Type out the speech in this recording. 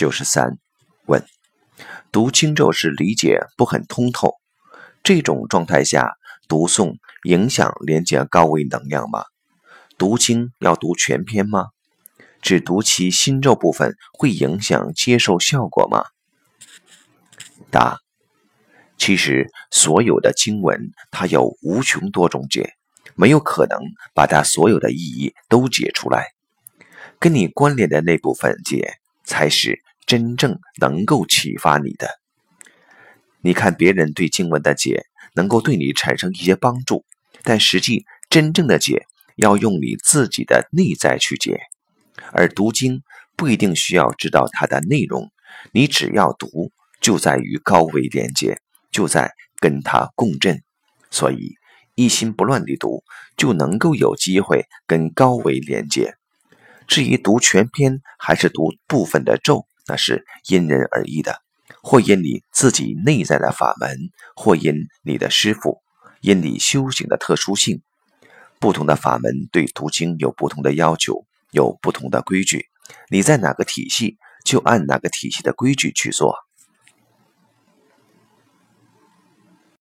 九十三，问：读经咒时理解不很通透，这种状态下读诵影响连接高维能量吗？读经要读全篇吗？只读其心咒部分会影响接受效果吗？答：其实所有的经文它有无穷多种解，没有可能把它所有的意义都解出来。跟你关联的那部分解，才是真正能够启发你的。你看别人对经文的解，能够对你产生一些帮助，但实际真正的解，要用你自己的内在去解。而读经不一定需要知道它的内容，你只要读，就在于高维连接，就在跟它共振。所以一心不乱地读，就能够有机会跟高维连接。至于读全篇还是读部分的咒，那是因人而异的，或因你自己内在的法门，或因你的师傅，因你修行的特殊性。不同的法门对读经有不同的要求，有不同的规矩。你在哪个体系，就按哪个体系的规矩去做。